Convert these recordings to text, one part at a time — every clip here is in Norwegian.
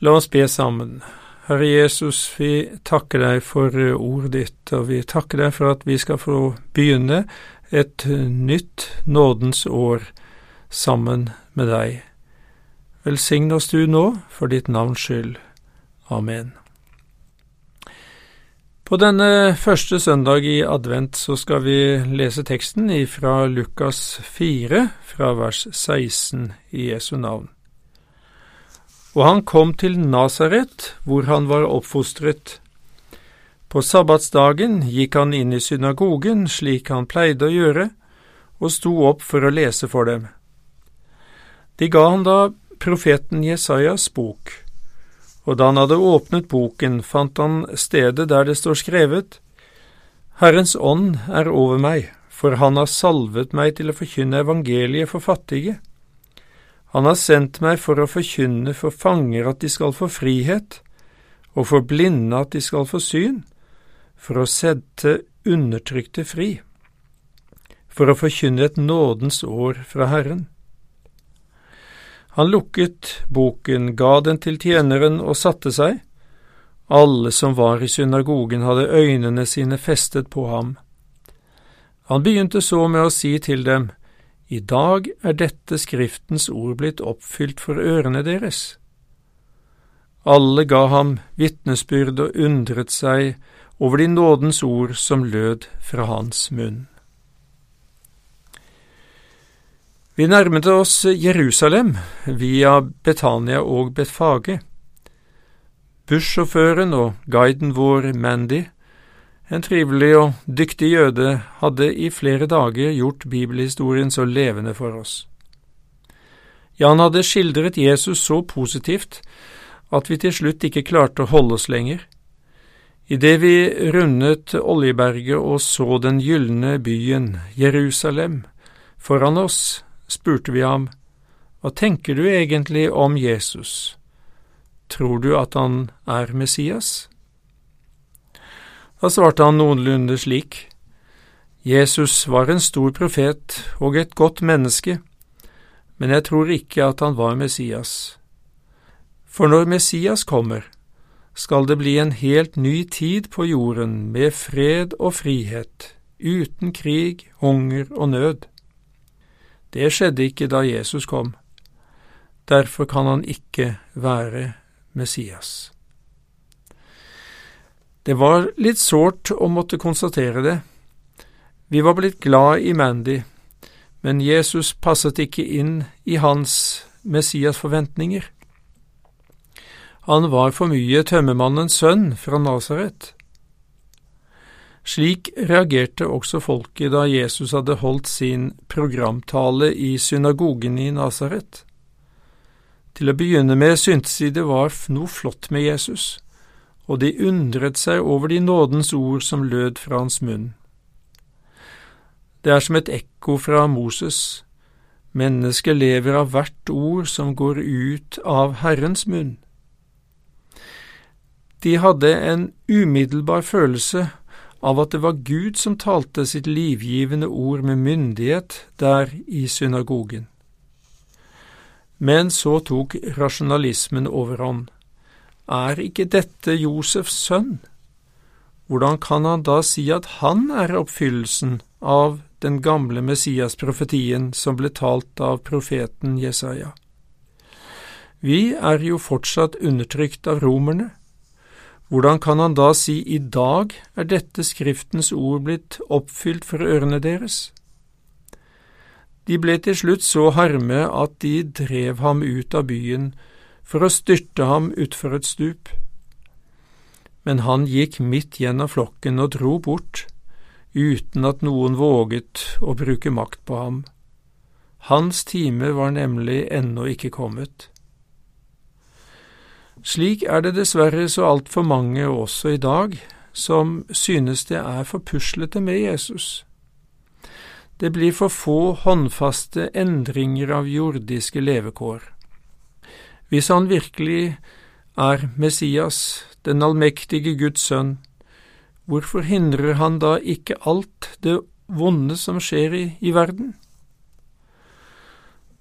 La oss be sammen. Herre Jesus, vi takker deg for ordet ditt, og vi takker deg for at vi skal få begynne et nytt nådens år sammen med deg. Velsign oss du nå, for ditt navns skyld. Amen. På denne første søndag i advent så skal vi lese teksten fra Lukas 4, fra vers 16 i Jesu navn. Og han kom til Nasaret, hvor han var oppfostret. På sabbatsdagen gikk han inn i synagogen slik han pleide å gjøre, og sto opp for å lese for dem. De ga han da profeten Jesajas bok, og da han hadde åpnet boken, fant han stedet der det står skrevet, Herrens ånd er over meg, for han har salvet meg til å forkynne evangeliet for fattige. Han har sendt meg for å forkynne for fanger at de skal få frihet, og for blinde at de skal få syn, for å sette undertrykte fri, for å forkynne et nådens år fra Herren. Han lukket boken, ga den til tjeneren og satte seg. Alle som var i synagogen hadde øynene sine festet på ham. Han begynte så med å si til dem, i dag er dette Skriftens ord blitt oppfylt for ørene deres. Alle ga ham vitnesbyrd og undret seg over de nådens ord som lød fra hans munn. Vi nærmet oss Jerusalem via Betania og Betfage. Bussjåføren og guiden vår Mandy en trivelig og dyktig jøde hadde i flere dager gjort bibelhistorien så levende for oss. Ja, han hadde skildret Jesus så positivt at vi til slutt ikke klarte å holde oss lenger. Idet vi rundet Oljeberget og så den gylne byen, Jerusalem, foran oss, spurte vi ham, Hva tenker du egentlig om Jesus? Tror du at han er Messias? Da svarte han noenlunde slik, Jesus var en stor profet og et godt menneske, men jeg tror ikke at han var Messias. For når Messias kommer, skal det bli en helt ny tid på jorden med fred og frihet, uten krig, hunger og nød. Det skjedde ikke da Jesus kom. Derfor kan han ikke være Messias. Det var litt sårt å måtte konstatere det. Vi var blitt glad i Mandy, men Jesus passet ikke inn i hans Messias forventninger. Han var for mye tømmermannens sønn fra Nasaret. Slik reagerte også folket da Jesus hadde holdt sin programtale i synagogen i Nasaret. Til å begynne med syntes de det var noe flott med Jesus og de undret seg over de nådens ord som lød fra hans munn. Det er som et ekko fra Moses. Mennesket lever av hvert ord som går ut av Herrens munn. De hadde en umiddelbar følelse av at det var Gud som talte sitt livgivende ord med myndighet der i synagogen. Men så tok rasjonalismen overhånd. Er ikke dette Josefs sønn? Hvordan kan han da si at han er oppfyllelsen av den gamle Messias-profetien som ble talt av profeten Jesaja? Vi er jo fortsatt undertrykt av romerne. Hvordan kan han da si i dag er dette Skriftens ord blitt oppfylt for ørene deres? De ble til slutt så harme at de drev ham ut av byen for å styrte ham utfor et stup. Men han gikk midt gjennom flokken og dro bort, uten at noen våget å bruke makt på ham. Hans time var nemlig ennå ikke kommet. Slik er det dessverre så altfor mange også i dag som synes det er for puslete med Jesus. Det blir for få håndfaste endringer av jordiske levekår. Hvis han virkelig er Messias, den allmektige Guds sønn, hvorfor hindrer han da ikke alt det vonde som skjer i, i verden?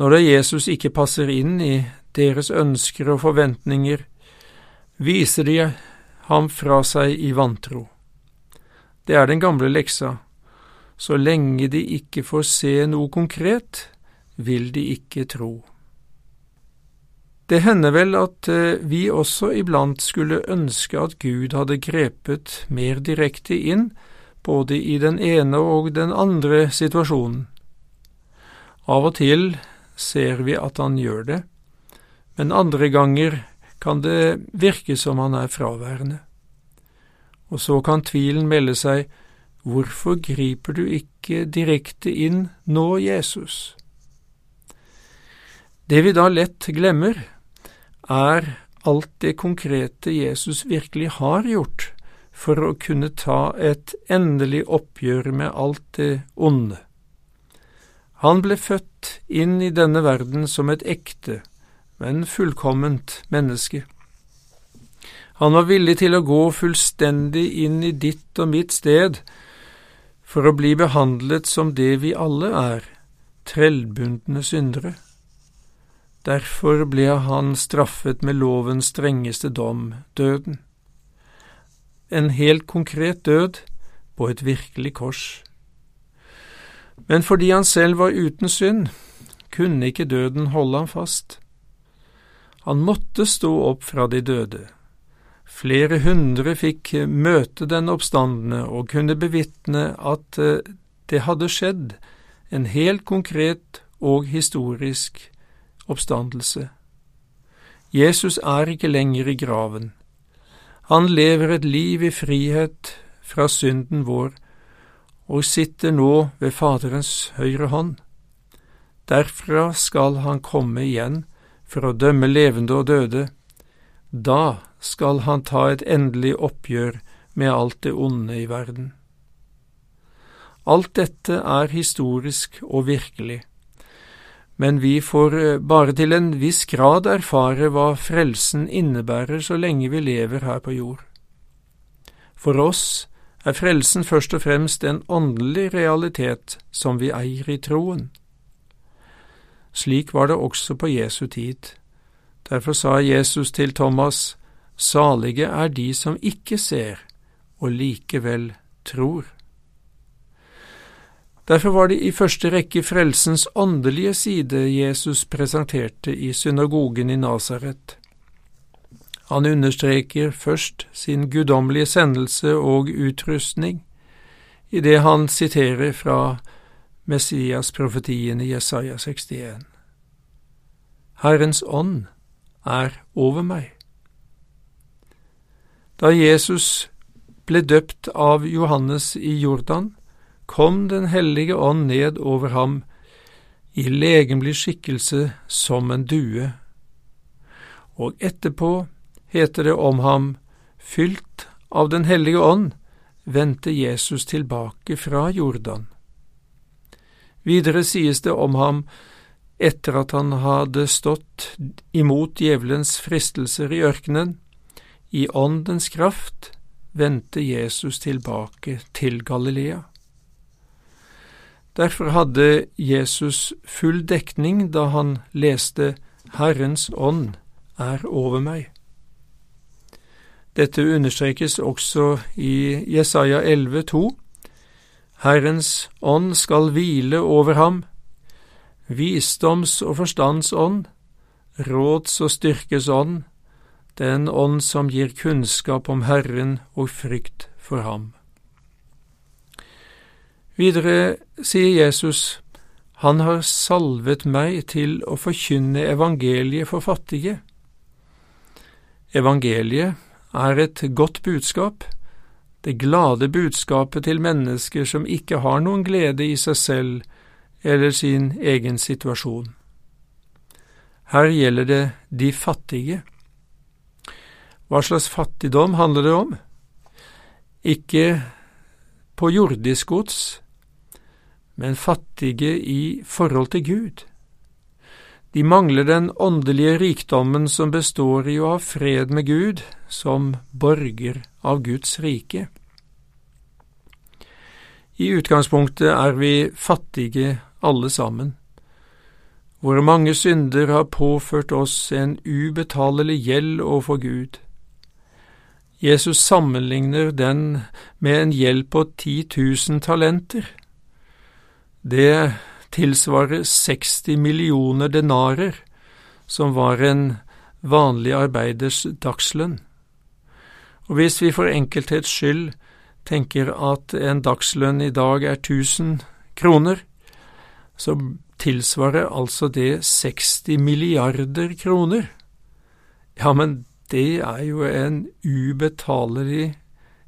Når da Jesus ikke passer inn i deres ønsker og forventninger, viser de ham fra seg i vantro. Det er den gamle leksa. Så lenge de ikke får se noe konkret, vil de ikke tro. Det hender vel at eh, vi også iblant skulle ønske at Gud hadde grepet mer direkte inn, både i den ene og den andre situasjonen. Av og til ser vi at han gjør det, men andre ganger kan det virke som han er fraværende. Og så kan tvilen melde seg, hvorfor griper du ikke direkte inn nå, Jesus? Det vi da lett glemmer, er alt det konkrete Jesus virkelig har gjort for å kunne ta et endelig oppgjør med alt det onde. Han ble født inn i denne verden som et ekte, men fullkomment menneske. Han var villig til å gå fullstendig inn i ditt og mitt sted for å bli behandlet som det vi alle er, trellbundne syndere. Derfor ble han straffet med lovens strengeste dom, døden. En helt konkret død på et virkelig kors. Men fordi han selv var uten synd, kunne ikke døden holde ham fast. Han måtte stå opp fra de døde Flere hundre fikk møte den oppstandende og kunne bevitne at eh, det hadde skjedd, en helt konkret og historisk oppstandelse. Jesus er ikke lenger i graven. Han lever et liv i frihet fra synden vår og sitter nå ved Faderens høyre hånd. Derfra skal han komme igjen for å dømme levende og døde. Da skal han ta et endelig oppgjør med alt det onde i verden. Alt dette er historisk og virkelig, men vi får eh, bare til en viss grad erfare hva frelsen innebærer så lenge vi lever her på jord. For oss er frelsen først og fremst en åndelig realitet som vi eier i troen. Slik var det også på Jesu tid. Derfor sa Jesus til Thomas, Salige er de som ikke ser og likevel tror. Derfor var det i første rekke frelsens åndelige side Jesus presenterte i synagogen i Nasaret. Han understreker først sin guddommelige sendelse og utrustning, i det han siterer fra Messias-profetien i Jesaja 61. Herrens ånd er over meg da Jesus ble døpt av Johannes i Jordan, kom Den hellige ånd ned over ham i legemlig skikkelse som en due. Og etterpå heter det om ham, fylt av Den hellige ånd, vendte Jesus tilbake fra Jordan. Videre sies det om ham, etter at han hadde stått imot djevelens fristelser i ørkenen, i åndens kraft vendte Jesus tilbake til Galilea. Derfor hadde Jesus full dekning da han leste Herrens ånd er over meg. Dette understrekes også i Jesaja 11, 11,2. Herrens ånd skal hvile over ham, visdoms- og forstandsånd, råds- og styrkes ånd, den ånd som gir kunnskap om Herren og frykt for ham. Videre sier Jesus, Han har salvet meg til å forkynne evangeliet for fattige. Evangeliet er et godt budskap, det glade budskapet til mennesker som ikke har noen glede i seg selv eller sin egen situasjon. Her gjelder det de fattige. Hva slags fattigdom handler det om? Ikke på jordisk gods, men fattige i forhold til Gud. De mangler den åndelige rikdommen som består i å ha fred med Gud som borger av Guds rike. I utgangspunktet er vi fattige alle sammen. Våre mange synder har påført oss en ubetalelig gjeld overfor Gud. Jesus sammenligner den med en gjeld på 10 000 talenter. Det tilsvarer 60 millioner denarer, som var en vanlig arbeiders dagslønn. Og hvis vi for enkelthets skyld tenker at en dagslønn i dag er 1000 kroner, så tilsvarer altså det 60 milliarder kroner. Ja, men det er jo en ubetalelig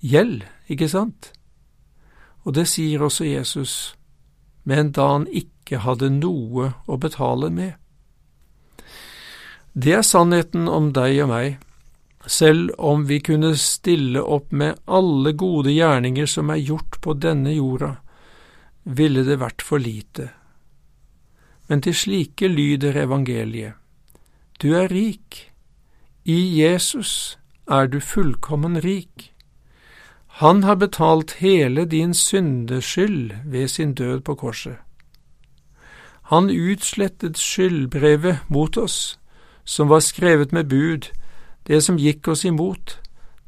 gjeld, ikke sant? Og det sier også Jesus, men da han ikke hadde noe å betale med. Det er sannheten om deg og meg. Selv om vi kunne stille opp med alle gode gjerninger som er gjort på denne jorda, ville det vært for lite. Men til slike lyder evangeliet. Du er rik. I Jesus er du fullkommen rik. Han har betalt hele din syndeskyld ved sin død på korset. Han utslettet skyldbrevet mot oss, som var skrevet med bud, det som gikk oss imot,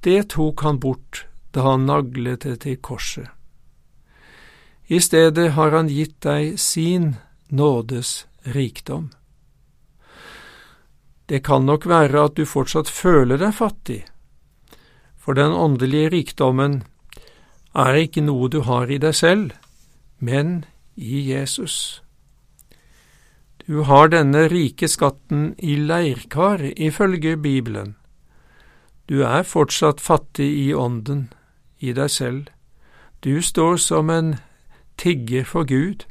det tok han bort da han naglet det til korset. I stedet har han gitt deg sin nådes rikdom. Det kan nok være at du fortsatt føler deg fattig, for den åndelige rikdommen er ikke noe du har i deg selv, men i Jesus. Du har denne rike skatten i leirkar, ifølge Bibelen. Du er fortsatt fattig i ånden, i deg selv. Du står som en tigger for Gud,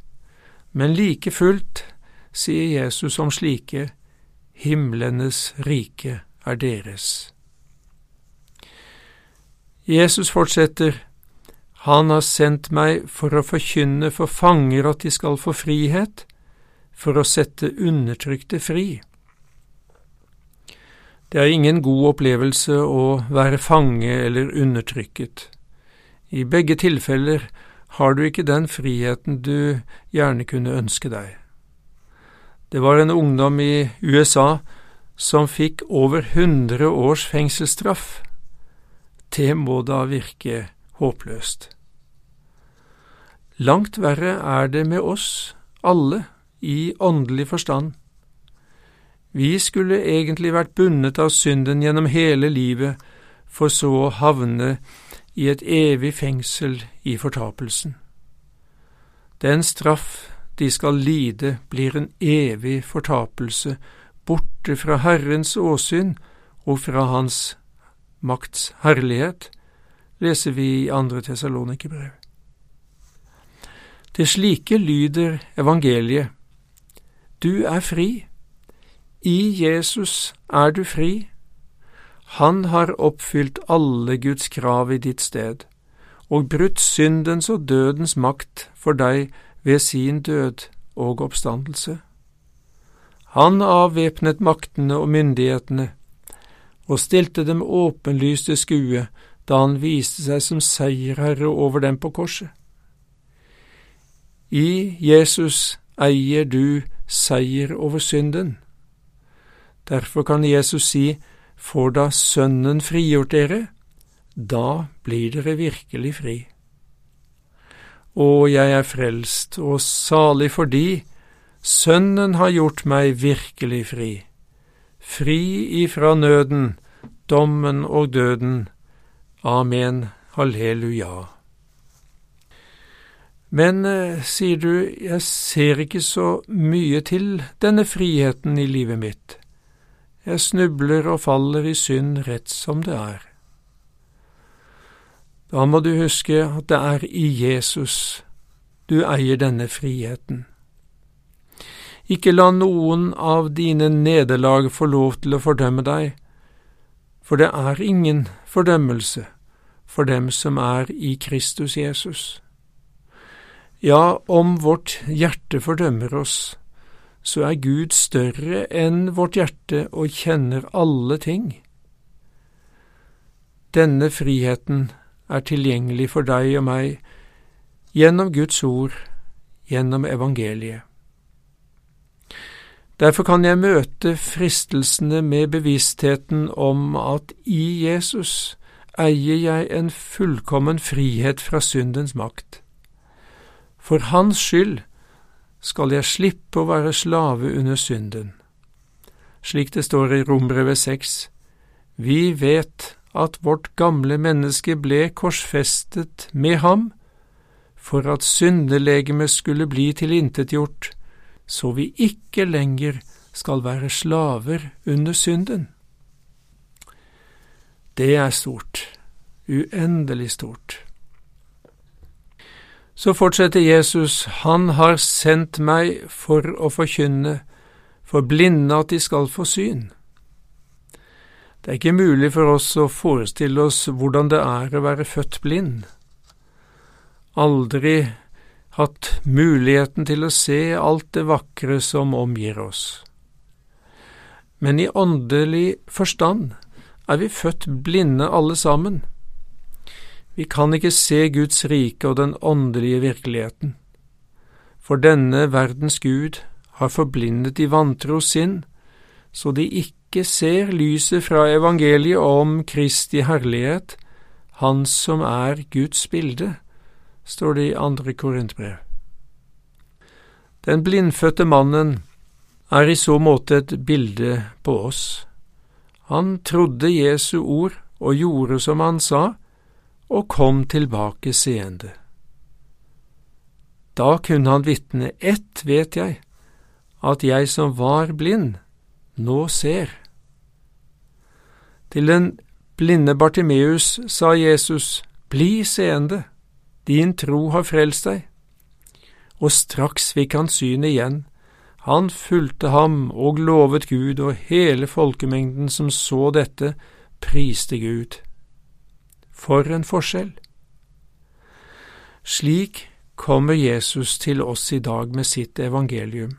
men like fullt sier Jesus om slike, himlenes rike er deres. Jesus fortsetter, Han har sendt meg for å forkynne for fanger at de skal få frihet, for å sette undertrykte fri. Det er ingen god opplevelse å være fange eller undertrykket. I begge tilfeller har du ikke den friheten du gjerne kunne ønske deg. Det var en ungdom i USA som fikk over hundre års fengselsstraff. Det må da virke håpløst. Langt verre er det med oss, alle, i åndelig forstand. Vi skulle egentlig vært bundet av synden gjennom hele livet, for så å havne i et evig fengsel i fortapelsen. Den straff de skal lide, blir en evig fortapelse, borte fra Herrens åsyn og fra Hans makts herlighet, leser vi i andre Tesalonikerbrev. Til slike lyder evangeliet. Du er fri. I Jesus er du fri. Han har oppfylt alle Guds krav i ditt sted, og brutt syndens og dødens makt for deg ved sin død og oppstandelse. Han avvæpnet maktene og myndighetene og stilte dem åpenlyst til skue da han viste seg som seierherre over dem på korset. I Jesus eier du seier over synden. Derfor kan Jesus si, får da Sønnen frigjort dere, da blir dere virkelig fri. Å, jeg er frelst, og salig fordi Sønnen har gjort meg virkelig fri, fri ifra nøden, dommen og døden. Amen, halleluja. Men, eh, sier du, jeg ser ikke så mye til denne friheten i livet mitt. Jeg snubler og faller i synd rett som det er. Da må du huske at det er i Jesus du eier denne friheten. Ikke la noen av dine nederlag få lov til å fordømme deg, for det er ingen fordømmelse for dem som er i Kristus Jesus. Ja, om vårt hjerte fordømmer oss, så er Gud større enn vårt hjerte og kjenner alle ting. Denne friheten er tilgjengelig for deg og meg gjennom Guds ord, gjennom evangeliet. Derfor kan jeg møte fristelsene med bevisstheten om at i Jesus eier jeg en fullkommen frihet fra syndens makt. For hans skyld skal jeg slippe å være slave under synden. Slik det står i Rombrevet 6, vi vet at vårt gamle menneske ble korsfestet med ham for at syndelegemet skulle bli tilintetgjort, så vi ikke lenger skal være slaver under synden. Det er stort, uendelig stort. Så fortsetter Jesus, Han har sendt meg for å forkynne, for blinde at de skal få syn. Det er ikke mulig for oss å forestille oss hvordan det er å være født blind aldri hatt muligheten til å se alt det vakre som omgir oss. Men i åndelig forstand er vi født blinde alle sammen. Vi kan ikke se Guds rike og den åndelige virkeligheten, for denne verdens Gud har forblindet de vantro sinn, så de ikke ser lyset fra evangeliet om Kristi herlighet, Han som er Guds bilde står det i andre korintbrev. Den blindfødte mannen er i så måte et bilde på oss. Han trodde Jesu ord og gjorde som han sa, og kom tilbake seende. Da kunne han vitne, ett vet jeg, at jeg som var blind, nå ser. Til den blinde Bartimeus sa Jesus, Bli seende din tro har frelst deg. Og straks fikk han syn igjen. Han fulgte ham og lovet Gud, og hele folkemengden som så dette, priste Gud. For en forskjell! Slik kommer Jesus til oss i dag med sitt evangelium,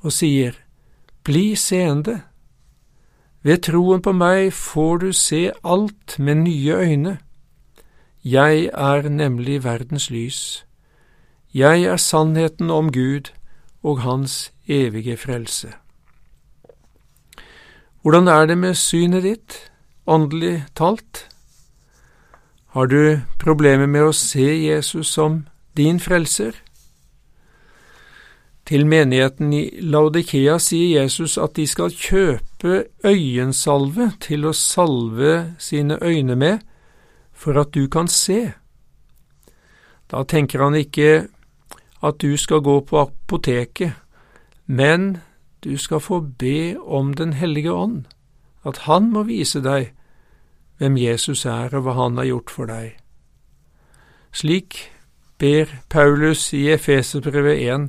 og sier, Bli seende. Ved troen på meg får du se alt med nye øyne. Jeg er nemlig verdens lys. Jeg er sannheten om Gud og Hans evige frelse. Hvordan er det med synet ditt, åndelig talt? Har du problemer med å se Jesus som din frelser? Til menigheten i Laudikea sier Jesus at de skal kjøpe øyensalve til å salve sine øyne med, for at du kan se. Da tenker han ikke at du skal gå på apoteket, men du skal få be om Den hellige ånd, at han må vise deg hvem Jesus er og hva han har gjort for deg. Slik ber Paulus i Efeserbrevet 1.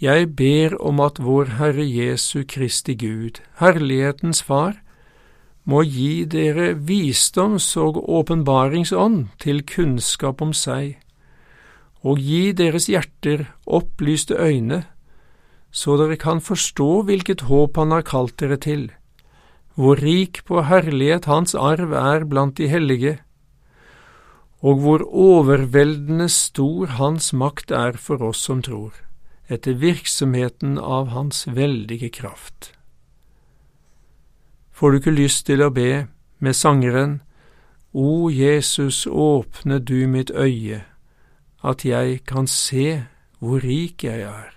Jeg ber om at vår Herre Jesu Kristi Gud, Herlighetens Far, må gi dere visdoms- og åpenbaringsånd til kunnskap om seg, og gi deres hjerter opplyste øyne, så dere kan forstå hvilket håp Han har kalt dere til, hvor rik på herlighet Hans arv er blant de hellige, og hvor overveldende stor Hans makt er for oss som tror, etter virksomheten av Hans veldige kraft. Får du ikke lyst til å be med sangeren O Jesus, åpne du mitt øye, at jeg kan se hvor rik jeg er.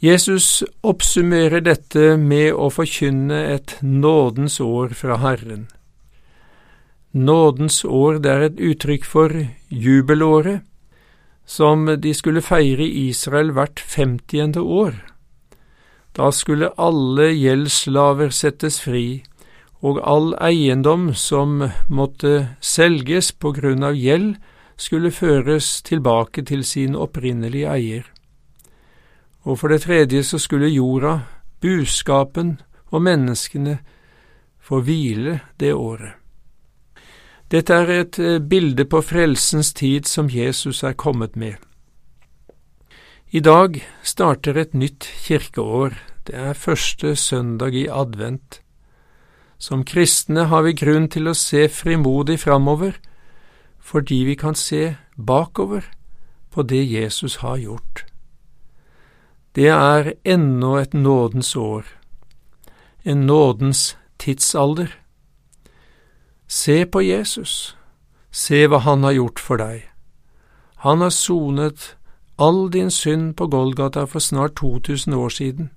Jesus oppsummerer dette med å forkynne et nådens år fra Herren. Nådens år det er et uttrykk for jubelåret, som de skulle feire i Israel hvert femtiende år. Da skulle alle gjeldsslaver settes fri, og all eiendom som måtte selges på grunn av gjeld, skulle føres tilbake til sin opprinnelige eier. Og for det tredje så skulle jorda, buskapen og menneskene få hvile det året. Dette er et eh, bilde på frelsens tid som Jesus er kommet med. I dag starter et nytt kirkeår, det er første søndag i advent. Som kristne har vi grunn til å se frimodig framover, fordi vi kan se bakover på det Jesus har gjort. Det er ennå et nådens år, en nådens tidsalder, Se på Jesus, se hva han har gjort for deg. Han har sonet all din synd på Golgata for snart 2000 år siden.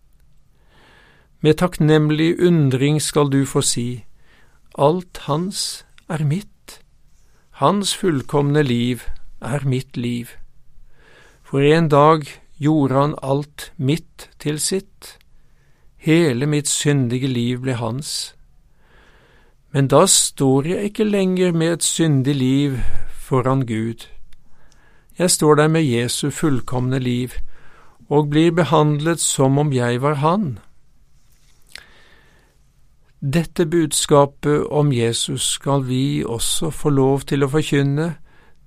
Med takknemlig undring skal du få si, alt hans er mitt, hans fullkomne liv er mitt liv. For en dag gjorde han alt mitt til sitt, hele mitt syndige liv ble hans. Men da står jeg ikke lenger med et syndig liv foran Gud. Jeg står der med Jesu fullkomne liv og blir behandlet som om jeg var Han. Dette budskapet om Jesus skal vi også få lov til å forkynne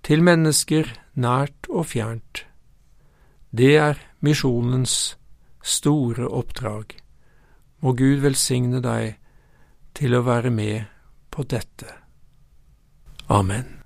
til mennesker nært og fjernt. Det er misjonens store oppdrag. Må Gud velsigne deg til å være med på dette. Amen.